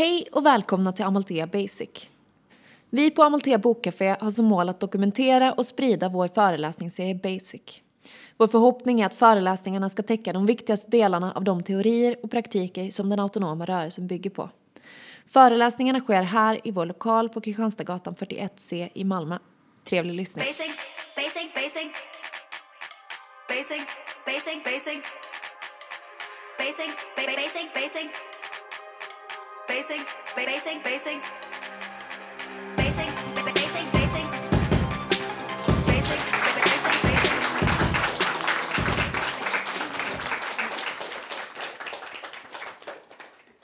Hej och välkomna till Amalthea Basic. Vi på Amalthea Bokcafé har som mål att dokumentera och sprida vår föreläsningsserie Basic. Vår förhoppning är att föreläsningarna ska täcka de viktigaste delarna av de teorier och praktiker som den autonoma rörelsen bygger på. Föreläsningarna sker här i vår lokal på Kristianstadsgatan 41C i Malmö. Trevlig lyssning. Basic, basic, basic. Basic, basic, basic. Basic, basic, basic. Basic, basic, basic.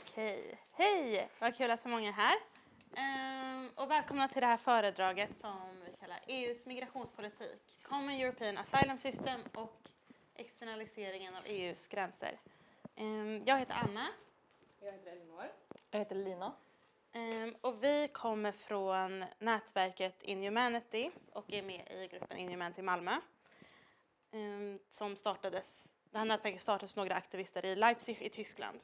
Okej, hej! Vad kul att så många är här. Ehm, och välkomna till det här föredraget som vi kallar EUs migrationspolitik, Common European Asylum System och externaliseringen av EUs gränser. Ehm, jag heter Anna Jag heter Elinor. Jag heter Lina. Um, och vi kommer från nätverket In Humanity och är med i gruppen In Humanity Malmö. Um, som startades, det här nätverket startades av några aktivister i Leipzig i Tyskland.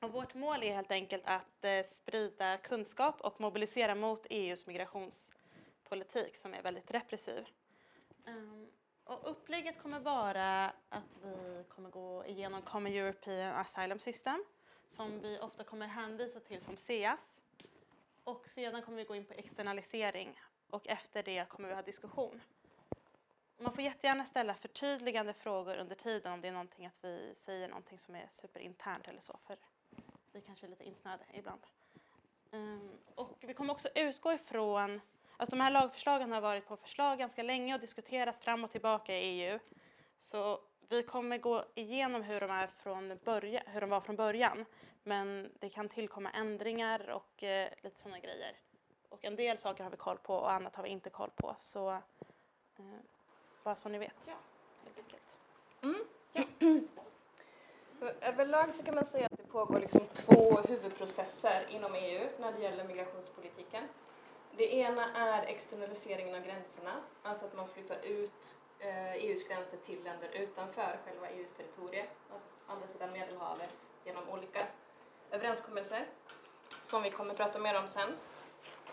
Och vårt mål är helt enkelt att uh, sprida kunskap och mobilisera mot EUs migrationspolitik som är väldigt repressiv. Um, och upplägget kommer vara att vi kommer gå igenom Common European Asylum System som vi ofta kommer hänvisa till som CS. Och sedan kommer vi gå in på externalisering och efter det kommer vi ha diskussion. Man får jättegärna ställa förtydligande frågor under tiden om det är någonting att vi säger någonting som är superinternt eller så. För vi kanske är lite insnöade ibland. Ehm, och vi kommer också utgå ifrån, alltså de här lagförslagen har varit på förslag ganska länge och diskuterats fram och tillbaka i EU. Så vi kommer gå igenom hur de, är från början, hur de var från början. Men det kan tillkomma ändringar och eh, lite sådana grejer. Och en del saker har vi koll på och annat har vi inte koll på. Så eh, bara så ni vet. Ja, helt enkelt. Överlag så kan man säga att det pågår liksom två huvudprocesser inom EU när det gäller migrationspolitiken. Det ena är externaliseringen av gränserna, alltså att man flyttar ut Eh, e EUs gränser till länder utanför själva EUs territorium, alltså andra sidan Medelhavet genom olika överenskommelser som vi kommer prata mer om sen.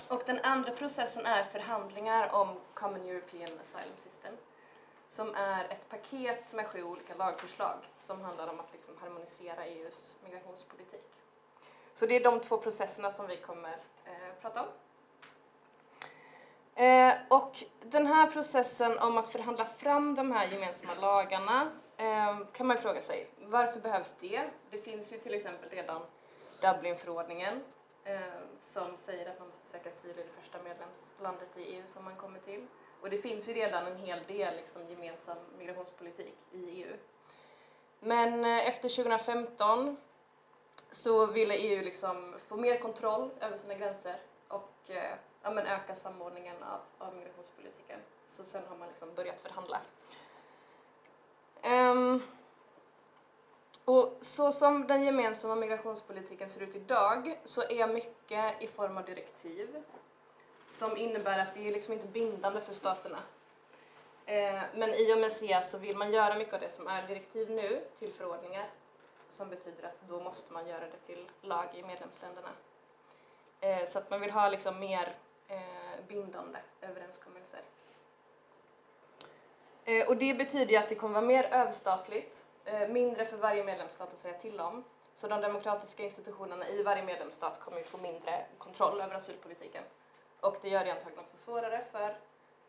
Och den andra processen är förhandlingar om Common European Asylum System som är ett paket med sju olika lagförslag som handlar om att liksom harmonisera EUs migrationspolitik. Så det är de två processerna som vi kommer eh, prata om. Eh, och den här processen om att förhandla fram de här gemensamma lagarna eh, kan man ju fråga sig, varför behövs det? Det finns ju till exempel redan Dublinförordningen eh, som säger att man måste söka asyl i det första medlemslandet i EU som man kommer till. Och det finns ju redan en hel del liksom, gemensam migrationspolitik i EU. Men eh, efter 2015 så ville EU liksom få mer kontroll över sina gränser och eh, ja, men öka samordningen av, av migrationspolitiken. Så sen har man liksom börjat förhandla. Um, och så som den gemensamma migrationspolitiken ser ut idag så är mycket i form av direktiv som innebär att det är liksom inte bindande för staterna. Eh, men i och med SEAS så vill man göra mycket av det som är direktiv nu till förordningar som betyder att då måste man göra det till lag i medlemsländerna. Eh, så att man vill ha liksom mer Eh, bindande överenskommelser. Eh, och det betyder ju att det kommer vara mer överstatligt, eh, mindre för varje medlemsstat att säga till om. Så de demokratiska institutionerna i varje medlemsstat kommer ju få mindre kontroll över asylpolitiken. Och det gör det antagligen också svårare för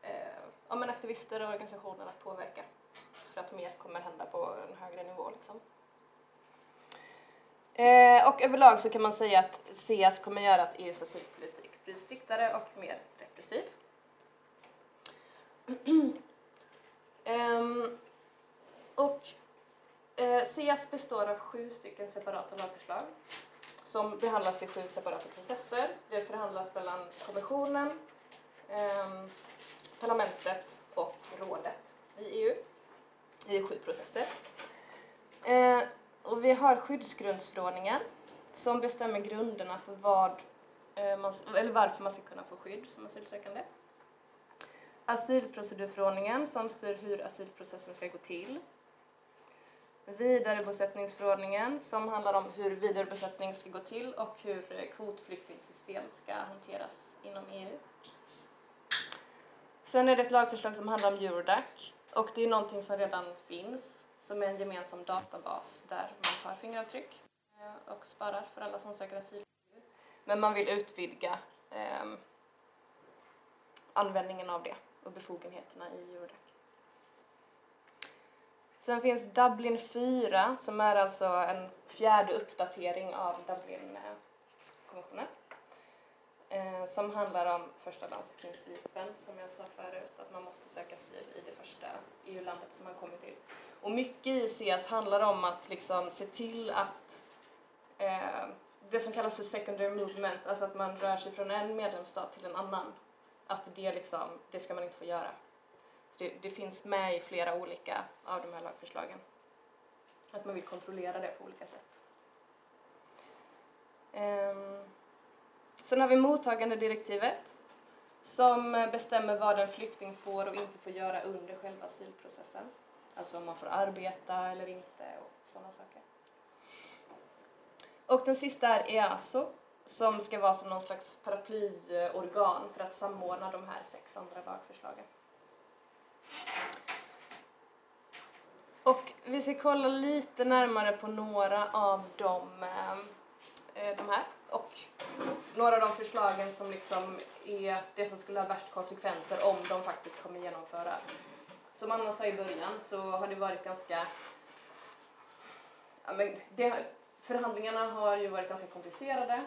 eh, ja, men aktivister och organisationer att påverka. För att mer kommer hända på en högre nivå. Liksom. Eh, och överlag så kan man säga att CS kommer göra att EUs asylpolitik striktare och mer repressiv. Um, och eh, CS består av sju stycken separata lagförslag som behandlas i sju separata processer. Det förhandlas mellan kommissionen, ehm, parlamentet och rådet i EU i sju processer. Eh, och vi har skyddsgrundsförordningen som bestämmer grunderna för vad, Eh, man, eller varför man ska kunna få skydd som asylsökande. Asylprocedurförordningen som styr hur asylprocessen ska gå till. vidarebosättningsförordningen som handlar om hur vidarebosättning ska gå till och hur eh, kvotflyktingsystem ska hanteras inom EU. Sen är det ett lagförslag som handlar om Eurodac och det är någonting som redan finns som är en gemensam databas där man tar fingeravtryck eh, och sparar för alla som söker asyl. Men man vill utvidga eh, användningen av det och befogenheterna i Eurodac. Sen finns Dublin 4 som är alltså en fjärde uppdatering av Dublinkonventionen. Eh, som handlar om första landsprincipen som jag sa förut, att man måste söka asyl i det första EU-landet som man kommer till. Och mycket i CS handlar om att liksom se till att eh, det som kallas för secondary movement, alltså att man rör sig från en medlemsstat till en annan, att det, liksom, det ska man inte få göra. Det, det, finns med i flera olika av de här lagförslagen. Att man vill kontrollera det på olika sätt. Um, sen har vi mottagandedirektivet som bestämmer vad en flykting får och inte får göra under själva asylprocessen. Alltså om man får arbeta eller inte och sådana saker. Och den sista är EASO som ska vara som någon slags paraplyorgan för att samordna de här sex andra lagförslagen. Och vi ska kolla lite närmare på några av de, eh, eh, de här och några av de förslagen som liksom är det som skulle ha värst konsekvenser om de faktiskt kommer genomföras. Som Anna sa i början så har det varit ganska ja, men det, förhandlingarna har ju varit ganska komplicerade.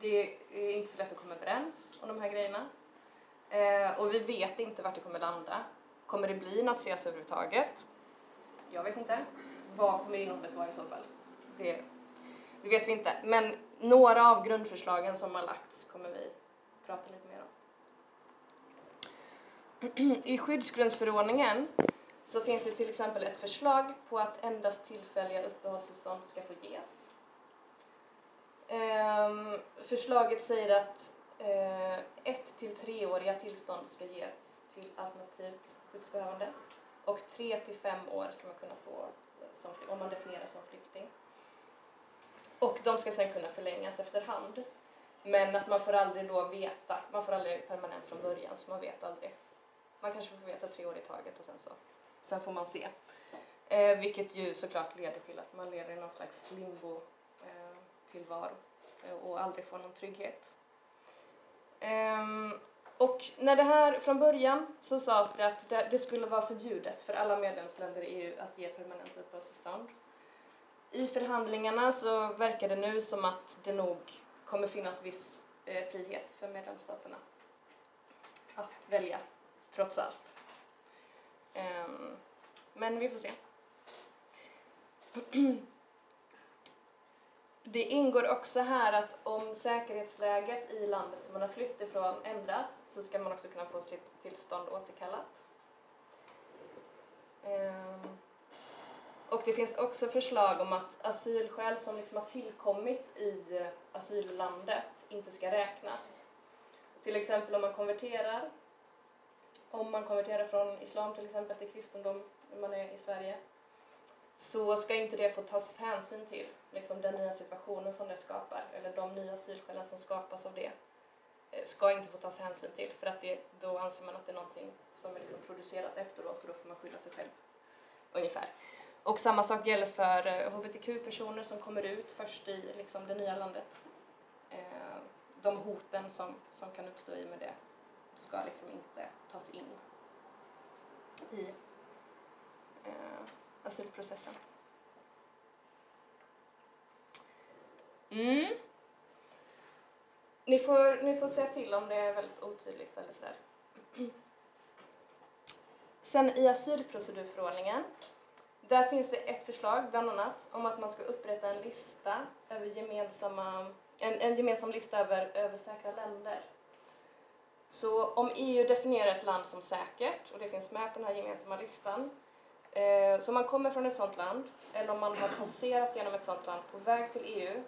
Det är inte så lätt att komma överens om de här grejerna. Eh, och vi vet inte vart det kommer landa. Kommer det bli något CS överhuvudtaget? Jag vet inte. Vad kommer innehållet vara i så fall? Det, det vet vi inte. Men några av grundförslagen som har lagts kommer vi prata lite mer om. I skyddsgrundsförordningen så finns det till exempel ett förslag på att endast tillfälliga uppehållstillstånd ska få ges. Ehm, förslaget säger att eh, ett till treåriga tillstånd ska ges till alternativt skyddsbehövande och tre till fem år ska man kunna få eh, som, om man definieras som flykting. Och de ska sedan kunna förlängas efterhand. Men att man får aldrig då veta, man får aldrig permanent från början så man vet aldrig. Man kanske får veta tre år i taget och sen så, sen får man se. Eh, vilket ju såklart leder till att man lever i någon slags limbo eh, tillvaro eh, och aldrig får någon trygghet. Um, och när det här från början så sades det att det, skulle vara förbjudet för alla medlemsländer i EU att ge permanent uppehållstillstånd. I förhandlingarna så verkar det nu som att det nog kommer finnas viss eh, frihet för medlemsstaterna att välja, trots allt. Um, men vi får se. Det ingår också här att om säkerhetsläget i landet som man har flytt ifrån ändras så ska man också kunna få sitt tillstånd återkallat. Um, och det finns också förslag om att asylskäl som liksom har tillkommit i eh, asyllandet inte ska räknas. Till exempel om man konverterar, om man konverterar från islam till exempel till kristendom när man är i Sverige, så ska inte det få tas hänsyn till, liksom den nya situationen som det skapar, eller de nya asylskälen som skapas av det, eh, ska inte få tas hänsyn till för att det, då anser man att det är någonting som är liksom producerat efteråt och då får man skylla sig själv. Ungefär. Och samma sak gäller för eh, hbtq-personer som kommer ut först i liksom, det nya landet. Eh, de hoten som, som kan uppstå i med det ska liksom inte tas in i eh, asylprocessen. Mm. Ni får, ni får säga till om det är väldigt otydligt eller sådär. Sen i asylprocedurförordningen, där finns det ett förslag bland annat om att man ska upprätta en lista över gemensamma, en, en gemensam lista över, över säkra länder. Så om EU definierar ett land som säkert, och det finns med på den här gemensamma listan, Eh, så om man kommer från ett sådant land, eller om man har passerat genom ett sådant land på väg till EU,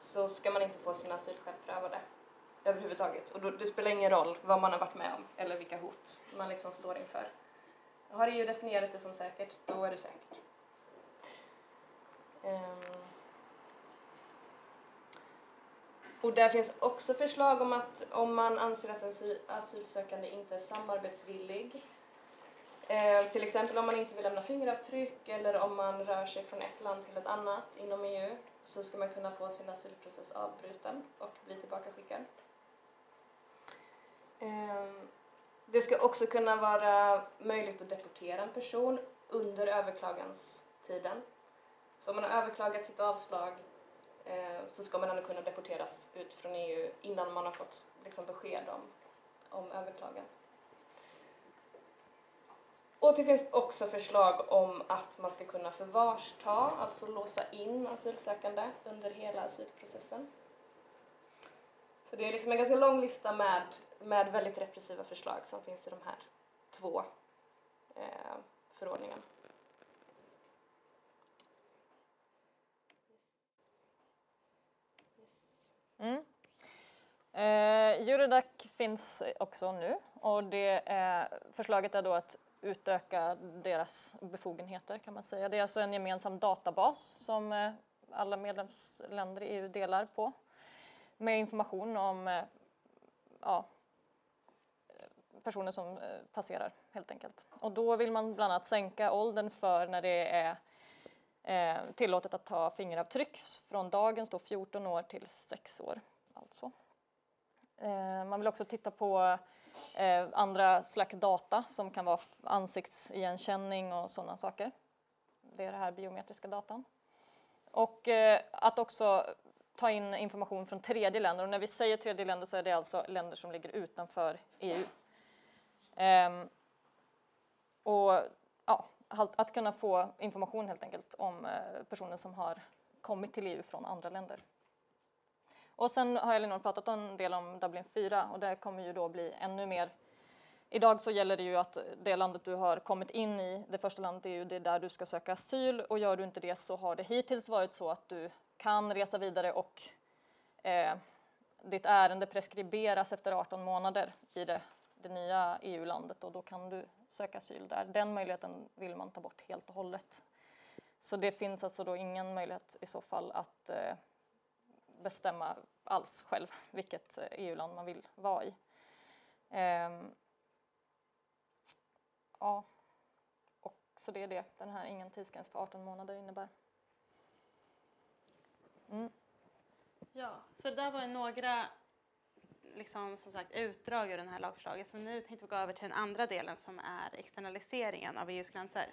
så ska man inte få sina asylskäl prövade överhuvudtaget. Och då, det spelar ingen roll vad man har varit med om eller vilka hot man liksom står inför. Har EU definierat det som säkert, då är det säkert. Ehm. Och där finns också förslag om att om man anser att en asylsökande inte är samarbetsvillig, eh, till exempel om man inte vill lämna fingeravtryck eller om man rör sig från ett land till ett annat inom EU, så ska man kunna få sin asylprocess avbruten och bli tillbakaskickad. Eh, Det ska också kunna vara möjligt att deportera en person under överklaganstiden. Så om man har överklagat sitt avslag Eh, så ska man ändå kunna deporteras ut från EU innan man har fått liksom, besked om, om överklagan. Och det finns också förslag om att man ska kunna förvarsta, alltså låsa in asylsökande under hela asylprocessen. Så det är liksom en ganska lång lista med, med väldigt repressiva förslag som finns i de här två eh, förordningarna. Mm. Eh, Eurodac finns också nu och det är, förslaget är då att utöka deras befogenheter kan man säga. Det är alltså en gemensam databas som eh, alla medlemsländer i EU delar på med information om eh, ja, personer som eh, passerar helt enkelt. Och då vill man bland annat sänka åldern för när det är eh, tillåtet att ta fingeravtryck från dagens då 14 år till 6 år. Alltså. Eh, man vill också titta på eh, andra slags data som kan vara ansiktsigenkänning och sådana saker. Det är det här biometriska datan. Och eh, att också ta in information från tredje länder och när vi säger tredje länder så är det alltså länder som ligger utanför EU. Ehm, och ja, att kunna få information helt enkelt om eh, personer som har kommit till EU från andra länder. Och sen har Elinor pratat en del om Dublin 4 och det kommer ju då bli ännu mer. Idag så gäller det ju att det landet du har kommit in i, det första landet i EU, det är där du ska söka asyl och gör du inte det så har det hittills varit så att du kan resa vidare och eh, ditt ärende preskriberas efter 18 månader i det, det nya EU-landet och då kan du söka asyl där. Den möjligheten vill man ta bort helt och hållet. Så det finns alltså då ingen möjlighet i så fall att eh, bestämma alls själv vilket eh, e EU-land man vill vara i. Ehm, ja, och så det är det den här ingen tidsgräns på 18 månader innebär. Mm. Ja, så det där var några liksom, som sagt, utdrag ur det här lagförslaget. Så nu tänkte vi gå över till den andra delen som är externaliseringen av EUs gränser.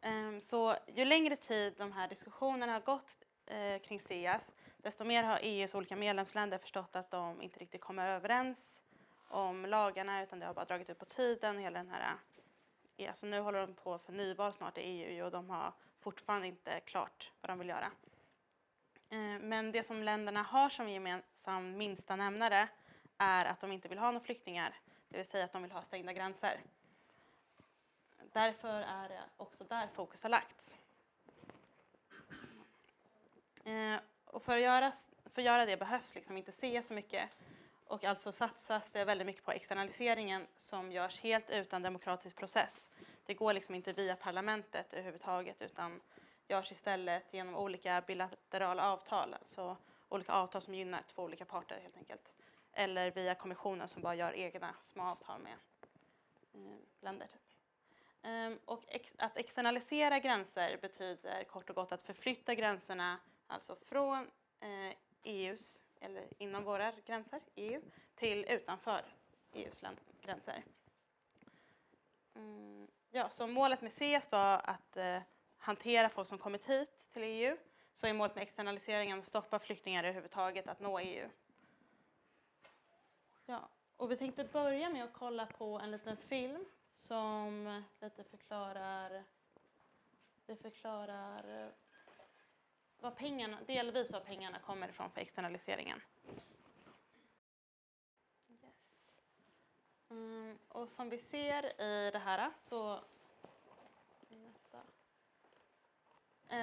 Ehm, så ju längre tid de här diskussionerna har gått eh, kring SEAS, desto mer har EUs olika medlemsländer förstått att de inte riktigt kommer överens om lagarna utan det har bara dragit ut på tiden. Hela den här, ja, alltså nu håller de på för nyval snart i EU och de har fortfarande inte klart vad de vill göra. Ehm, men det som länderna har som gemensam minsta nämnare är att de inte vill ha några flyktingar, det vill säga att de vill ha stängda gränser. Därför är det också där fokus har lagts. Eh, Och för att göra, för att göra det behövs liksom inte se så mycket och alltså satsas det väldigt mycket på externaliseringen som görs helt utan demokratisk process. Det går liksom inte via parlamentet överhuvudtaget utan görs istället genom olika bilaterala avtal, alltså olika avtal som gynnar två olika parter helt enkelt. Eller via kommissionen som bara gör egna små avtal med eh, länder. Typ. Ehm, och ex- att externalisera gränser betyder kort och gott att förflytta gränserna, alltså från eh, EUs, eller inom våra gränser, EU, till utanför EUs land- gränser. Mm, ja, så målet med CES var att eh, hantera folk som kommit hit till EU, så är målet med externaliseringen att stoppa flyktingar överhuvudtaget att nå EU. Ja, och vi tänkte börja med att kolla på en liten film som lite förklarar, det förklarar eh, vad pengarna, delvis var pengarna kommer ifrån för externaliseringen. Yes. Mm, och som vi ser i det här så nästa.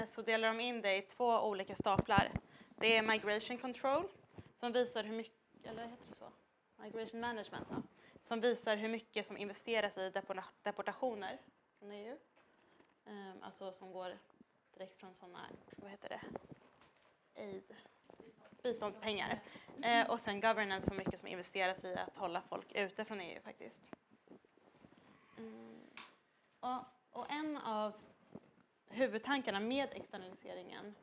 Så delar de in det i två olika staplar. Det är migration control som visar hur mycket, eller heter det så? Migration management, ja. som visar hur mycket som investeras i deportationer från EU. Um, ehm, alltså som går direkt från sådana, vad heter det, aid, biståndspengar. Uh, och sen governance, hur mycket som investeras i att hålla folk ute från EU faktiskt. Mm. Och, och en av huvudtankarna med externaliseringen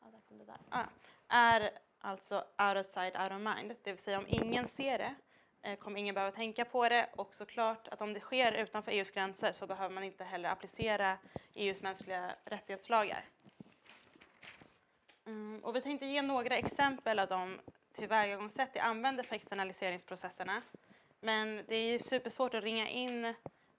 ja, där kom det där. Ah, är alltså out of sight, out of mind. Det vill säga om ingen ser det eh, kommer ingen behöva tänka på det och såklart att om det sker utanför EUs gränser så behöver man inte heller applicera EUs mänskliga rättighetslagar. Mm, och vi tänkte ge några exempel av de tillvägagångssätt vi använder för externaliseringsprocesserna. Men det är supersvårt att ringa in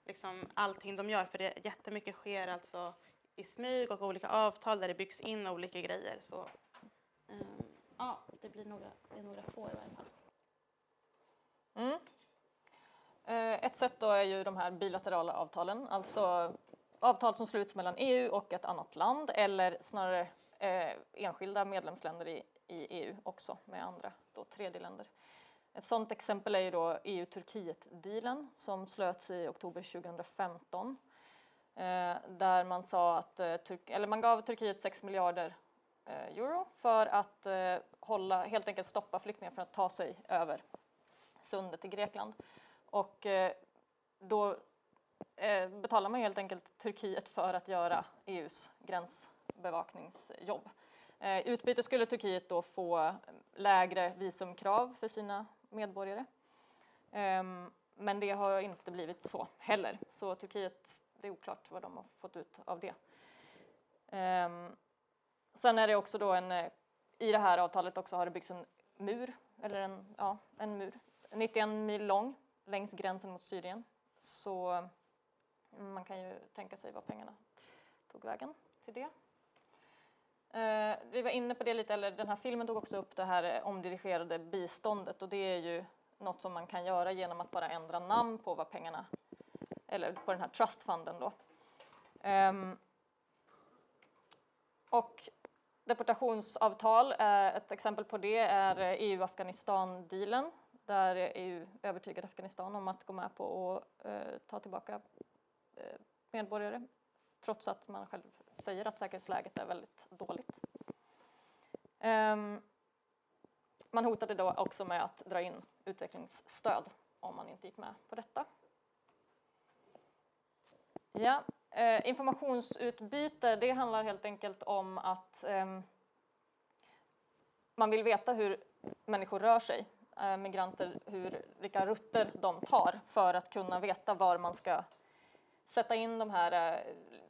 liksom, allting de gör för det jättemycket sker alltså i smyg och olika avtal där det byggs in olika grejer. Så, ja, det blir några, det är några få i varje fall. Mm. Eh, ett sätt då är ju de här bilaterala avtalen, alltså avtal som sluts mellan EU och ett annat land eller snarare eh, enskilda medlemsländer i, i EU också med andra då tredjeländer. Ett sådant exempel är ju då EU-Turkiet-dealen som slöts i oktober 2015 eh, där man sa att, eh, eller man gav Turkiet 6 miljarder Eh, euro för att eh, hålla, helt enkelt stoppa flyktingar från att ta sig över sundet i Grekland. Och eh, då eh, betalar man helt enkelt Turkiet för att göra EUs gränsbevakningsjobb. I utbyte skulle Turkiet då få lägre visumkrav för sina medborgare. Ehm, men det har inte blivit så heller, så Turkiet, det är oklart vad de har fått ut av det. Ehm, Sen är det också då en, eh, i det här avtalet också har det byggts en mur, eller en, ja, en mur, 91 mil lång längs gränsen mot Syrien. Så mm, man kan ju tänka sig vad pengarna tog vägen till det. Eh, vi var inne på det lite, eller den här filmen tog också upp det här eh, omdirigerade biståndet och det är ju något som man kan göra genom att bara ändra namn på vad pengarna, eller på den här trustfunden då. Eh, och deportationsavtal, eh, ett exempel på det är eh, e EU-Afghanistan-dealen där EU övertygade Afghanistan om att gå med på att eh, ta tillbaka medborgare trots att man själv säger att säkerhetsläget är väldigt dåligt. Ehm, man hotade då också med att dra in utvecklingsstöd om man inte gick med på detta. Ja, eh, informationsutbyte, det handlar helt enkelt om att eh, man vill veta hur människor rör sig, eh, migranter, hur, vilka rutter de tar för att kunna veta var man ska sätta in de här, eh,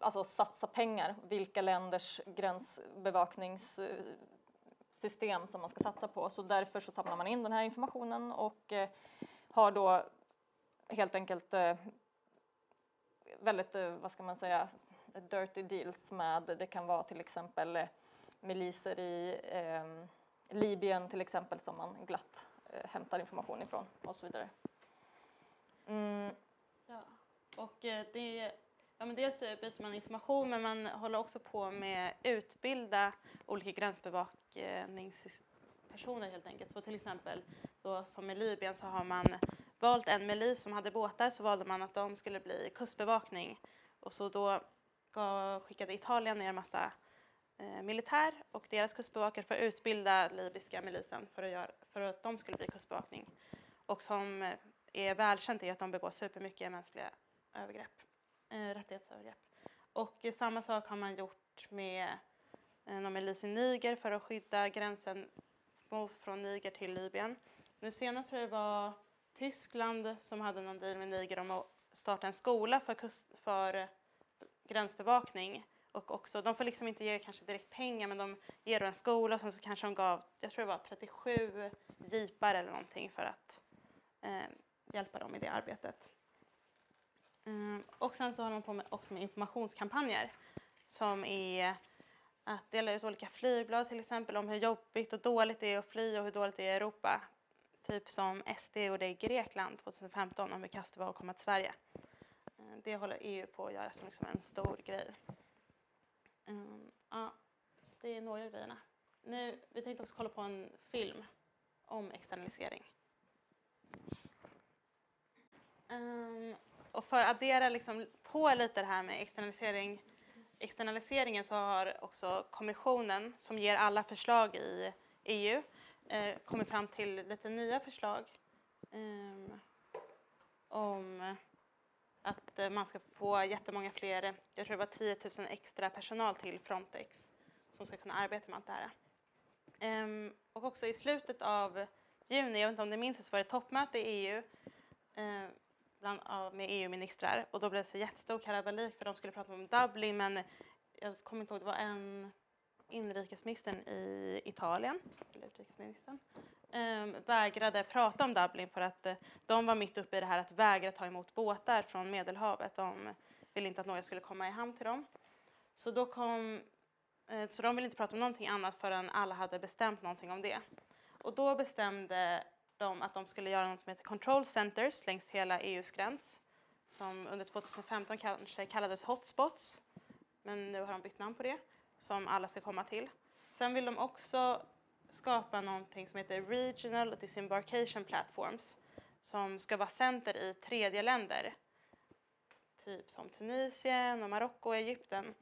alltså satsa pengar, vilka länders gränsbevakningssystem som man ska satsa på. Så därför så samlar man in den här informationen och eh, har då helt enkelt eh, väldigt, eh, vad ska man säga, dirty deals med, det kan vara till exempel eh, miliser i eh, Libyen till exempel som man glatt eh, hämtar information ifrån och så vidare. Mm. Ja. Och eh, det, ja, men dels byter man information men man håller också på med att utbilda olika gränsbevakningspersoner helt enkelt. Så till exempel så som i Libyen så har man valt en milis som hade båtar så valde man att de skulle bli kustbevakning och så då skickade Italien ner massa eh, militär och deras kustbevakare för att utbilda libyska milisen för att, göra, för att de skulle bli kustbevakning. Och som eh, är välkänt är att de begår supermycket mänskliga övergrepp, eh, rättighetsövergrepp. Och eh, samma sak har man gjort med eh, någon milis i Niger för att skydda gränsen från Niger till Libyen. Nu senast tror jag det var Tyskland som hade någon deal med Niger om att starta en skola för, kust, för eh, gränsbevakning och också, de får liksom inte ge kanske direkt pengar men de ger en skola och sen så kanske de gav, jag tror det var 37 jeepar eller någonting för att eh, hjälpa dem i det arbetet. Mm, och sen så håller man på med, också med informationskampanjer som är att dela ut olika flygblad till exempel om hur jobbigt och dåligt det är att fly och hur dåligt det är i Europa. Typ som SD gjorde i Grekland 2015 om hur kasst det var att komma till Sverige. Eh, det håller EU på att göra som liksom en stor grej. Mm, ja, så det är några av grejerna. Nu, vi tänkte också kolla på en film om externalisering. Um, och för att addera liksom på lite det här med externalisering externaliseringen så har också kommissionen som ger alla förslag i EU eh, kommit fram till lite nya förslag eh, om att eh, man ska få jättemånga fler, jag tror det var 10 000 extra personal till Frontex som ska kunna arbeta med allt det här. Ehm, och också i slutet av juni, jag vet inte om ni minns, det, så var det toppmöte i EU eh, bland, av, med EU-ministrar och då blev det så jättestor kalabalik för de skulle prata om Dublin men jag kommer inte ihåg, det var en inrikesministern i Italien, eller utrikesministern, eh, vägrade prata om Dublin för att eh, de var mitt uppe i det här att vägra ta emot båtar från Medelhavet. De ville inte att några skulle komma i hamn till dem. Så då kom Eh, så de ville inte prata om någonting annat förrän alla hade bestämt någonting om det. Och då bestämde de att de skulle göra något som heter control centers längs hela EUs gräns som under 2015 kanske kallades hotspots. Men nu har de bytt namn på det, som alla ska komma till. Sen vill de också skapa någonting som heter Regional Disembarkation Platforms som ska vara center i tredje länder, typ som Tunisien och Marocko och Egypten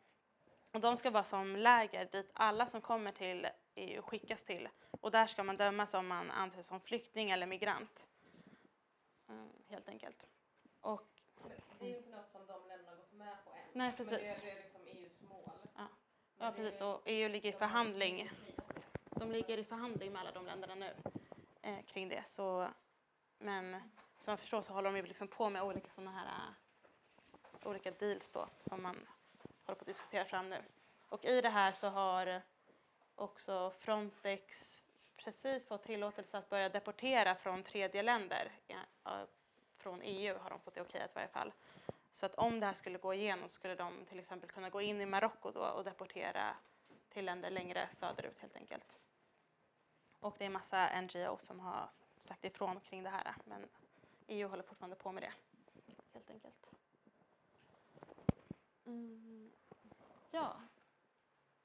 och de ska vara som läger dit alla som kommer till EU skickas till. Och där ska man dömas om man anses som flykting eller migrant. Mm, helt enkelt. Och, det är ju inte något som de länderna gått med på än. Nej, precis. Men det är, det är liksom ja precis. Och EU ligger i förhandling. De ligger i förhandling med alla de länderna nu eh, kring det. Så, men som jag förstår så håller de ju liksom på med olika sådana här uh, olika deals då som man håller på att diskutera fram nu. Och i det här så har också Frontex precis fått tillåtelse att börja deportera från tredje länder. Ja, från EU har de fått det okejat i varje fall. Så att om det här skulle gå igenom skulle de till exempel kunna gå in i Marocko då och deportera till länder längre söderut helt enkelt. Och det är massa NGO som har sagt ifrån kring det här men EU håller fortfarande på med det helt enkelt. Mm. Ja,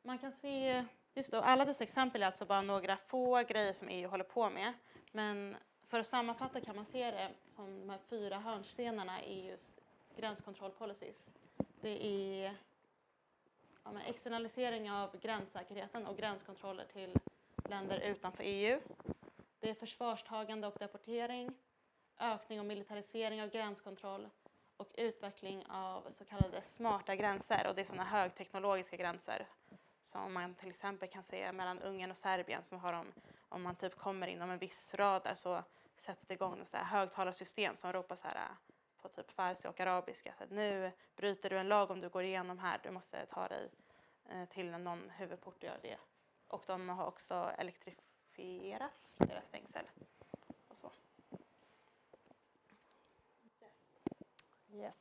man kan se, just då, alla dessa exempel är alltså bara några få grejer som EU håller på med. Men för att sammanfatta kan man se det som de här fyra hörnstenarna i EUs gränskontrollpolicies. Det är ja, externalisering av gränssäkerheten och gränskontroller till länder utanför EU. Det är försvarstagande och deportering, ökning och militarisering av gränskontroll och utveckling av så kallade smarta gränser och det är sådana högteknologiska gränser som man till exempel kan se mellan Ungern och Serbien som har de, om man typ kommer inom en viss radar så sätts det igång ett högtalarsystem som ropar så här på typ farsi och arabiska. Så nu bryter du en lag om du går igenom här, du måste ta dig eh, till någon huvudport och göra det. Och de har också elektrifierat deras stängsel och så. Yes.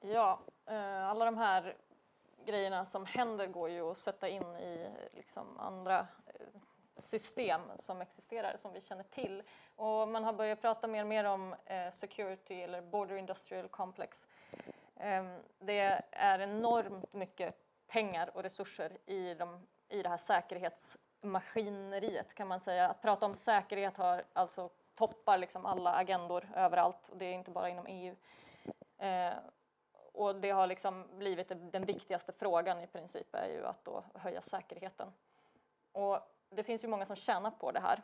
Ja, eh, alla de här grejerna som händer går ju att sätta in i liksom andra system som existerar som vi känner till. Och man har börjat prata mer och mer om eh, security eller border industrial complex. Eh, det är enormt mycket pengar och resurser i, de, i det här säkerhetsmaskineriet kan man säga. Att prata om säkerhet har alltså toppar liksom alla agendor överallt och det är inte bara inom EU. Eh, och det har liksom blivit den viktigaste frågan i princip är ju att då höja säkerheten. Och det finns ju många som tjänar på det här.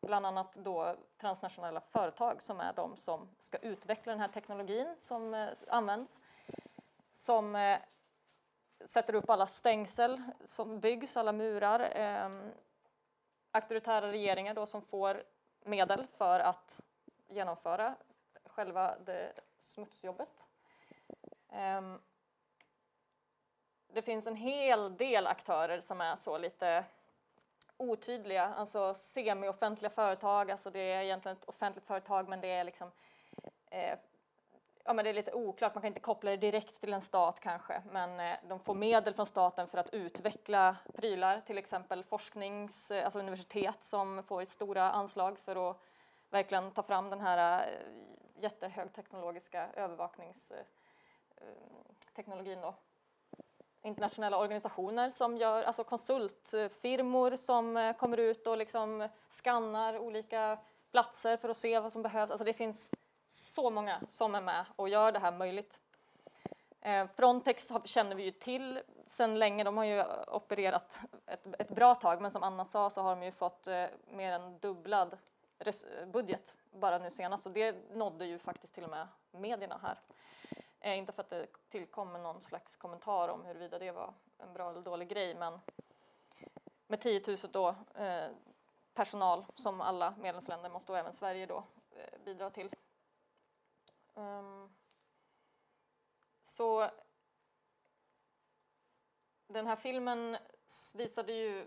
Bland annat då transnationella företag som är de som ska utveckla den här teknologin som eh, används. Som eh, sätter upp alla stängsel som byggs, alla murar. Eh, auktoritära regeringar då som får medel för att genomföra själva det smutsjobbet. Eh, det finns en hel del aktörer som är så lite otydliga, alltså semi-offentliga företag, alltså det är egentligen ett offentligt företag men det är liksom eh, ja, men det är lite oklart, man kan inte koppla det direkt till en stat kanske, men eh, de får medel från staten för att utveckla prylar, till exempel forsknings, eh, alltså universitet som får stora anslag för att verkligen ta fram den här eh, jättehögteknologiska övervakningsteknologin eh, eh, då. Internationella organisationer som gör, alltså konsultfirmor som eh, kommer ut och liksom skannar olika platser för att se vad som behövs. Alltså det finns så många som är med och gör det här möjligt. Eh, Frontex känner vi ju till sedan länge, de har ju opererat ett, ett bra tag men som Anna sa så har de ju fått eh, mer än dubblad budget bara nu senast och det nådde ju faktiskt till och med medierna här. Eh, inte för att det tillkommer någon slags kommentar om huruvida det var en bra eller dålig grej men med 10 000 då, eh, personal som alla medlemsländer måste och även Sverige då eh, bidra till. Um, så den här filmen visade ju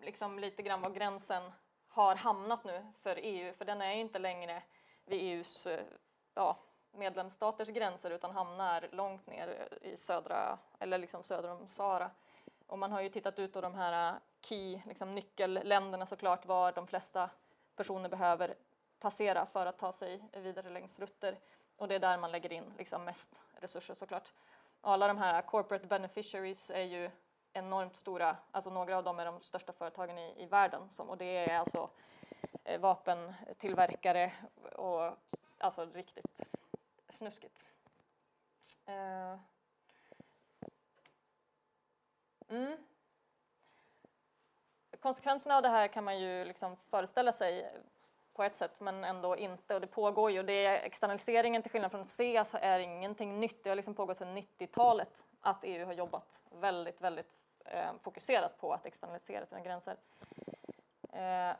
liksom lite grann var gränsen har hamnat nu för EU, för den är inte längre vid EUs eh, ja, medlemsstaters gränser utan hamnar långt ner i södra, eller liksom söder om Sahara. Och man har ju tittat ut på de här äh, key, liksom nyckelländerna såklart, var de flesta personer behöver passera för att ta sig vidare längs rutter. Och det är där man lägger in liksom mest resurser såklart. Och alla de här corporate beneficiaries är ju enormt stora, alltså några av dem är de största företagen i, i världen som, och det är alltså äh, vapentillverkare och alltså riktigt snuskigt. Uh. Eh, mm. Konsekvenserna av det här kan man ju liksom föreställa sig på ett sätt men ändå inte och det pågår ju. Det är, externaliseringen till skillnad från CES är ingenting nytt. Det har liksom pågått sedan 90-talet att EU har jobbat väldigt, väldigt eh, fokuserat på att externalisera sina gränser. Eh,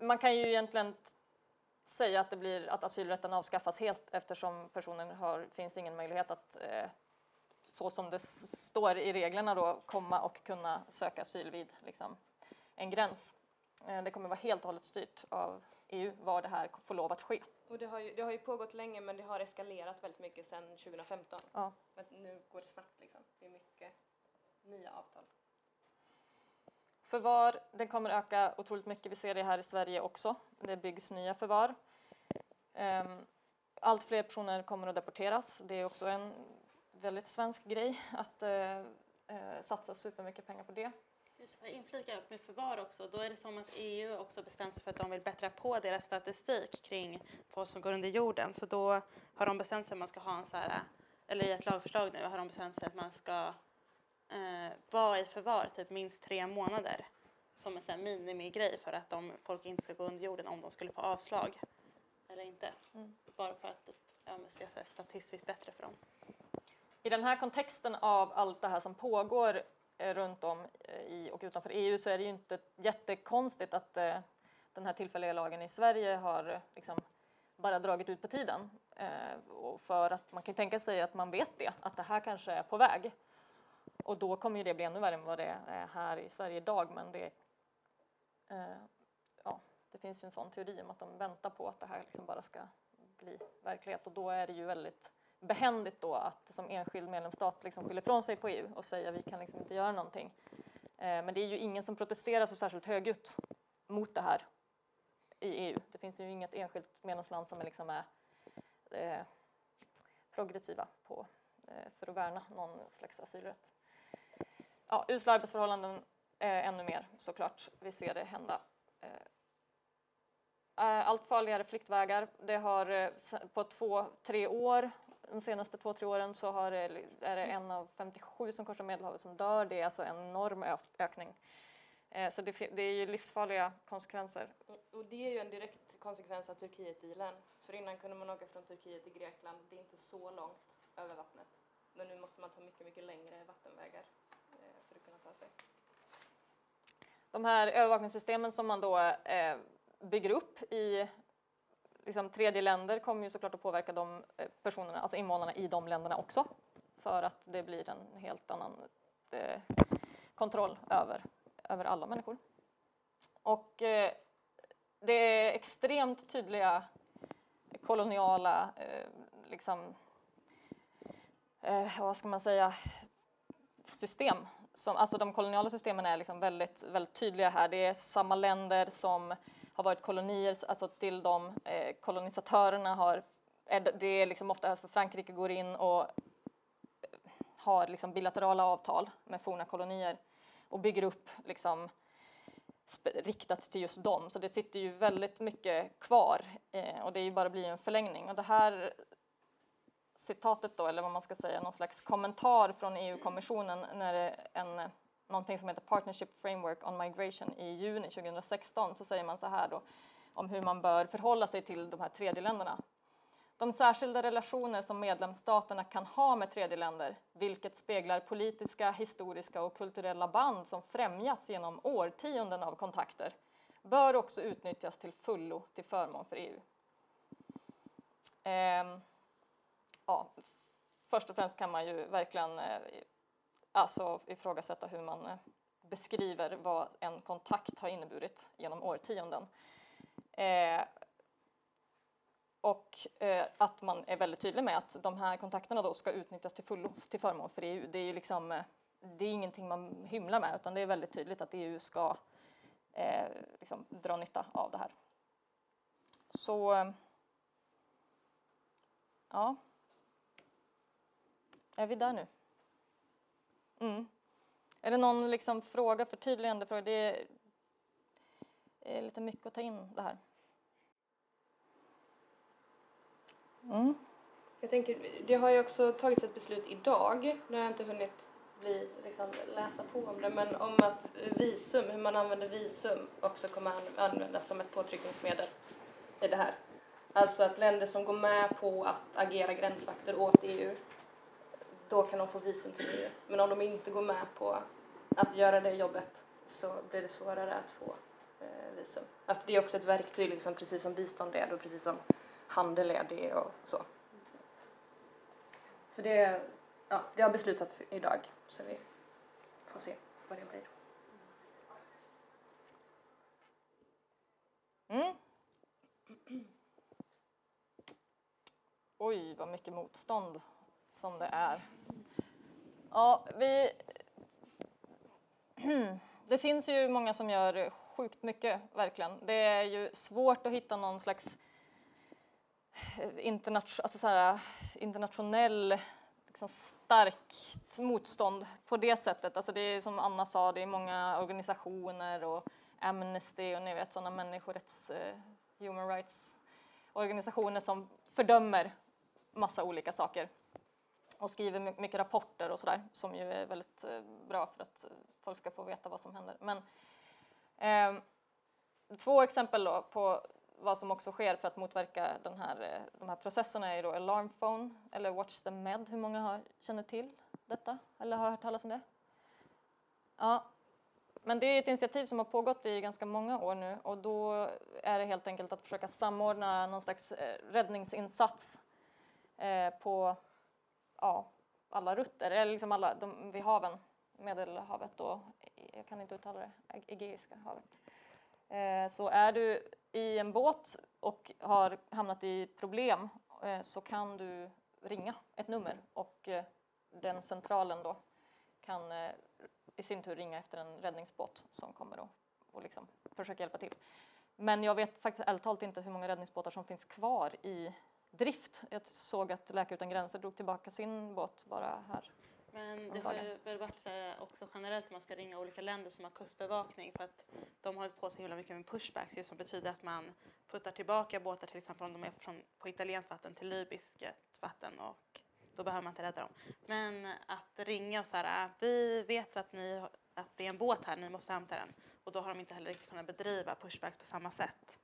man kan ju egentligen säga att det blir att asylrätten avskaffas helt eftersom personen har, finns ingen möjlighet att eh, så som det står i reglerna då komma och kunna söka asyl vid liksom, en gräns. Eh, det kommer vara helt och hållet styrt av EU var det här får lov att ske. Och det har, ju, det har ju pågått länge men det har eskalerat väldigt mycket sedan 2015. Ja. Men nu går det snabbt liksom. Det är mycket nya avtal. Förvar, det kommer öka otroligt mycket. Vi ser det här i Sverige också. Det byggs nya förvar. Ehm, allt fler personer kommer att deporteras. Det är också en väldigt svensk grej att eh, eh, satsa supermycket pengar på det. Just för inflika med förvar också, då är det som att EU också bestämt sig för att de vill bättra på deras statistik kring folk som går under jorden. Så då har de bestämt sig att man ska ha en så här, eller i ett lagförslag nu har de bestämt sig att man ska eh, vara i förvar typ minst tre månader som en sån minimigrej för att de, folk inte ska gå under jorden om de skulle få avslag eller inte. Mm. Bara för att ja, men det vara statistiskt bättre för dem. I den här kontexten av allt det här som pågår eh, runt om eh, i och utanför EU så är det ju inte jättekonstigt att eh, den här tillfälliga lagen i Sverige har liksom bara dragit ut på tiden. Och för att man kan tänka sig att man vet det, att det här kanske är på väg. Och då kommer ju det bli ännu värre än vad det är här i Sverige idag. Men det, eh, ja, det finns ju en sån teori om att de väntar på att det här liksom bara ska bli verklighet. Och då är det ju väldigt behändigt då att som enskild medlemsstat liksom skylla ifrån sig på EU och säga vi kan liksom inte göra någonting. Eh, men det är ju ingen som protesterar så särskilt högljutt mot det här i EU. Det finns ju inget enskilt medlemsland som är, liksom är eh, progressiva på, eh, för att värna någon slags asylrätt. Ja, usla arbetsförhållanden eh, ännu mer såklart. Vi ser det hända. Eh, eh allt farligare flyktvägar. Det har eh, på två, tre år, de senaste två, tre åren så har det, är det en av 57 som korsar Medelhavet som dör. Det är alltså en enorm ökning. Eh, Så det, det är ju livsfarliga konsekvenser. Och- Och det är ju en direkt konsekvens av Turkiet-dealen. För innan kunde man åka från Turkiet till Grekland. Det är inte så långt över vattnet. Men nu måste man ta mycket, mycket längre vattenvägar sig. De här övervakningssystemen som man då eh, bygger upp i liksom, tredje länder kommer ju såklart att påverka de eh, personerna, alltså invånarna i de länderna också. För att det blir en helt annan eh, kontroll över, över alla människor. Och eh, det är extremt tydliga koloniala, eh, liksom, eh, vad ska man säga, system. Som, alltså de koloniala systemen är liksom väldigt, väldigt tydliga här. Det är samma länder som har varit kolonier alltså till de eh, kolonisatörerna har, är, det- är liksom ofta för Frankrike går in och eh, har liksom bilaterala avtal med forna kolonier och bygger upp liksom riktat till just dem. Så det sitter ju väldigt mycket kvar eh, och det är ju bara blir en förlängning. Och det här citatet då, eller vad man ska säga, någon slags kommentar från EU-kommissionen när det är en, någonting som heter Partnership Framework on Migration i juni 2016 så säger man så här då om hur man bör förhålla sig till de här tredjeländerna. De särskilda relationer som medlemsstaterna kan ha med tredjeländer, vilket speglar politiska, historiska och kulturella band som främjats genom årtionden av kontakter, bör också utnyttjas till fullo till förmån för EU. Eh, ja, först och främst kan man ju verkligen eh, alltså ifrågasätta hur man eh, beskriver vad en kontakt har inneburit genom årtionden. Eh, och eh, att man är väldigt tydlig med att de här kontakterna då ska utnyttjas till fullo till förmån för EU. Det är ju liksom, eh, det är ingenting man hymlar med utan det är väldigt tydligt att EU ska eh, liksom dra nytta av det här. Så ja, är vi där nu? Mm. Är det någon liksom fråga, förtydligande fråga? Det är lite mycket att ta in det här. Mm. Jag tänker, det har ju också tagits ett beslut idag, nu har jag inte hunnit bli, liksom, läsa på om det, men om att visum, hur man använder visum också kommer att användas som ett påtryckningsmedel i det här. Alltså att länder som går med på att agera gränsvakter åt EU, då kan de få visum till EU. Men om de inte går med på att göra det jobbet så blir det svårare att få eh, visum. Att det är också ett verktyg, liksom, precis som bistånd är och precis som handel är det och så. För det, ja, det har beslutats idag så vi får se vad det blir. Mm. Oj, vad mycket motstånd som det är. Ja, vi... Det finns ju många som gör sjukt mycket, verkligen. Det är ju svårt att hitta någon slags eh, internation, alltså så här, internationell liksom starkt motstånd på det sättet. Alltså det är som Anna sa, det är många organisationer och Amnesty och ni vet sådana människorätts, eh, human rights organisationer som fördömer massa olika saker och skriver mycket rapporter och sådär som ju är väldigt eh, bra för att eh, folk ska få veta vad som händer. Men eh, två exempel då på vad som också sker för att motverka den här, eh, de här processerna är då Alarm Phone eller Watch the Med. Hur många har, känner till detta eller har hört talas om det? Ja, men det är ett initiativ som har pågått i ganska många år nu och då är det helt enkelt att försöka samordna någon slags räddningsinsats eh, på ja, alla rutter, eller liksom alla de, vid haven, Medelhavet och jag kan inte uttala det, Egeiska havet. Eh, så är du i en båt och har hamnat i problem eh, så kan du ringa ett nummer och eh, den centralen då kan eh, i sin tur ringa efter en räddningsbåt som kommer och, och liksom försöka hjälpa till. Men jag vet faktiskt ärligt talat inte hur många räddningsbåtar som finns kvar i drift. Jag såg att Läkare utan gränser drog tillbaka sin båt bara här men det har ju väl varit så här också generellt att man ska ringa olika länder som har kustbevakning för att de har hållit på så himla mycket med pushbacks just som betyder att man puttar tillbaka båtar till exempel om de är från, på italienskt vatten till libyskt vatten och då behöver man inte rädda dem. Men att ringa och så här, ah, vi vet att, ni, att det är en båt här, ni måste hämta den. Och då har de inte heller riktigt kunnat bedriva pushbacks på samma sätt.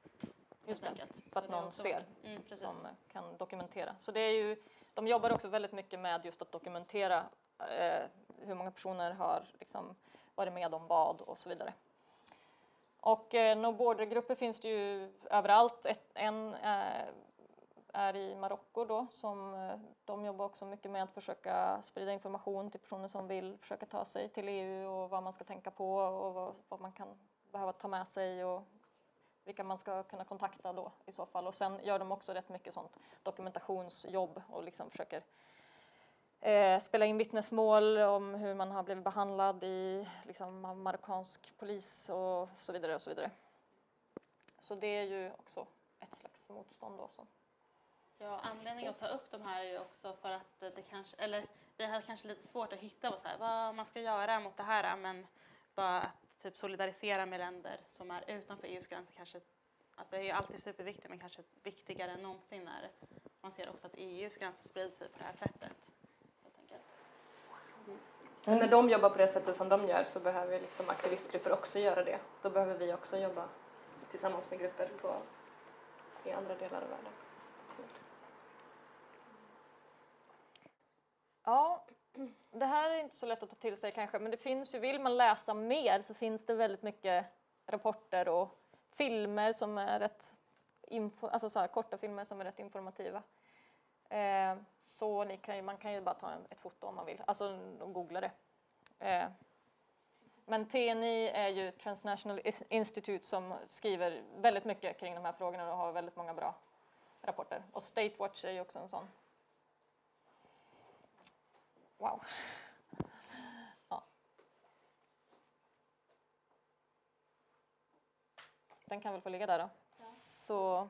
Just det, för att någon ser mm, som kan dokumentera. Så det är ju, de jobbar också väldigt mycket med just att dokumentera eh, hur många personer har liksom varit med om vad och så vidare. Och eh, no border-grupper finns det ju överallt. Ett, en eh, är i Marocko då som eh, de jobbar också mycket med att försöka sprida information till personer som vill försöka ta sig till EU och vad man ska tänka på och vad, vad man kan behöva ta med sig och vilka man ska kunna kontakta då i så fall. Och sen gör de också rätt mycket sånt dokumentationsjobb och liksom försöker eh, spela in vittnesmål om hur man har blivit behandlad i liksom, marockansk polis och så vidare och så vidare. Så det är ju också ett slags motstånd då. Så. Ja, anledningen att ta upp de här är ju också för att det kanske, eller vi har kanske lite svårt att hitta vad, så här, vad man ska göra mot det här, men bara att typ solidarisera med länder som är utanför EUs gränser kanske, alltså det är ju alltid superviktigt, men kanske viktigare än någonsin är man ser också att EUs gränser sprider sig på det här sättet. Helt enkelt. Men när de jobbar på det sättet som de gör så behöver liksom aktivistgrupper också göra det. Då behöver vi också jobba tillsammans med grupper på, i andra delar av världen. Ja, det här är inte så lätt att ta till sig kanske, men det finns ju, vill man läsa mer så finns det väldigt mycket rapporter och filmer som är rätt, info, alltså så här, korta filmer som är rätt informativa. Eh, så ni kan ju, man kan ju bara ta en, ett foto om man vill, alltså googla det. Eh, men TNI är ju Transnational Institute som skriver väldigt mycket kring de här frågorna och har väldigt många bra rapporter. Och State Watch är ju också en sån. Wow. Ja. Den kan väl få ligga där då. Så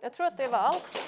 jag tror att det var allt.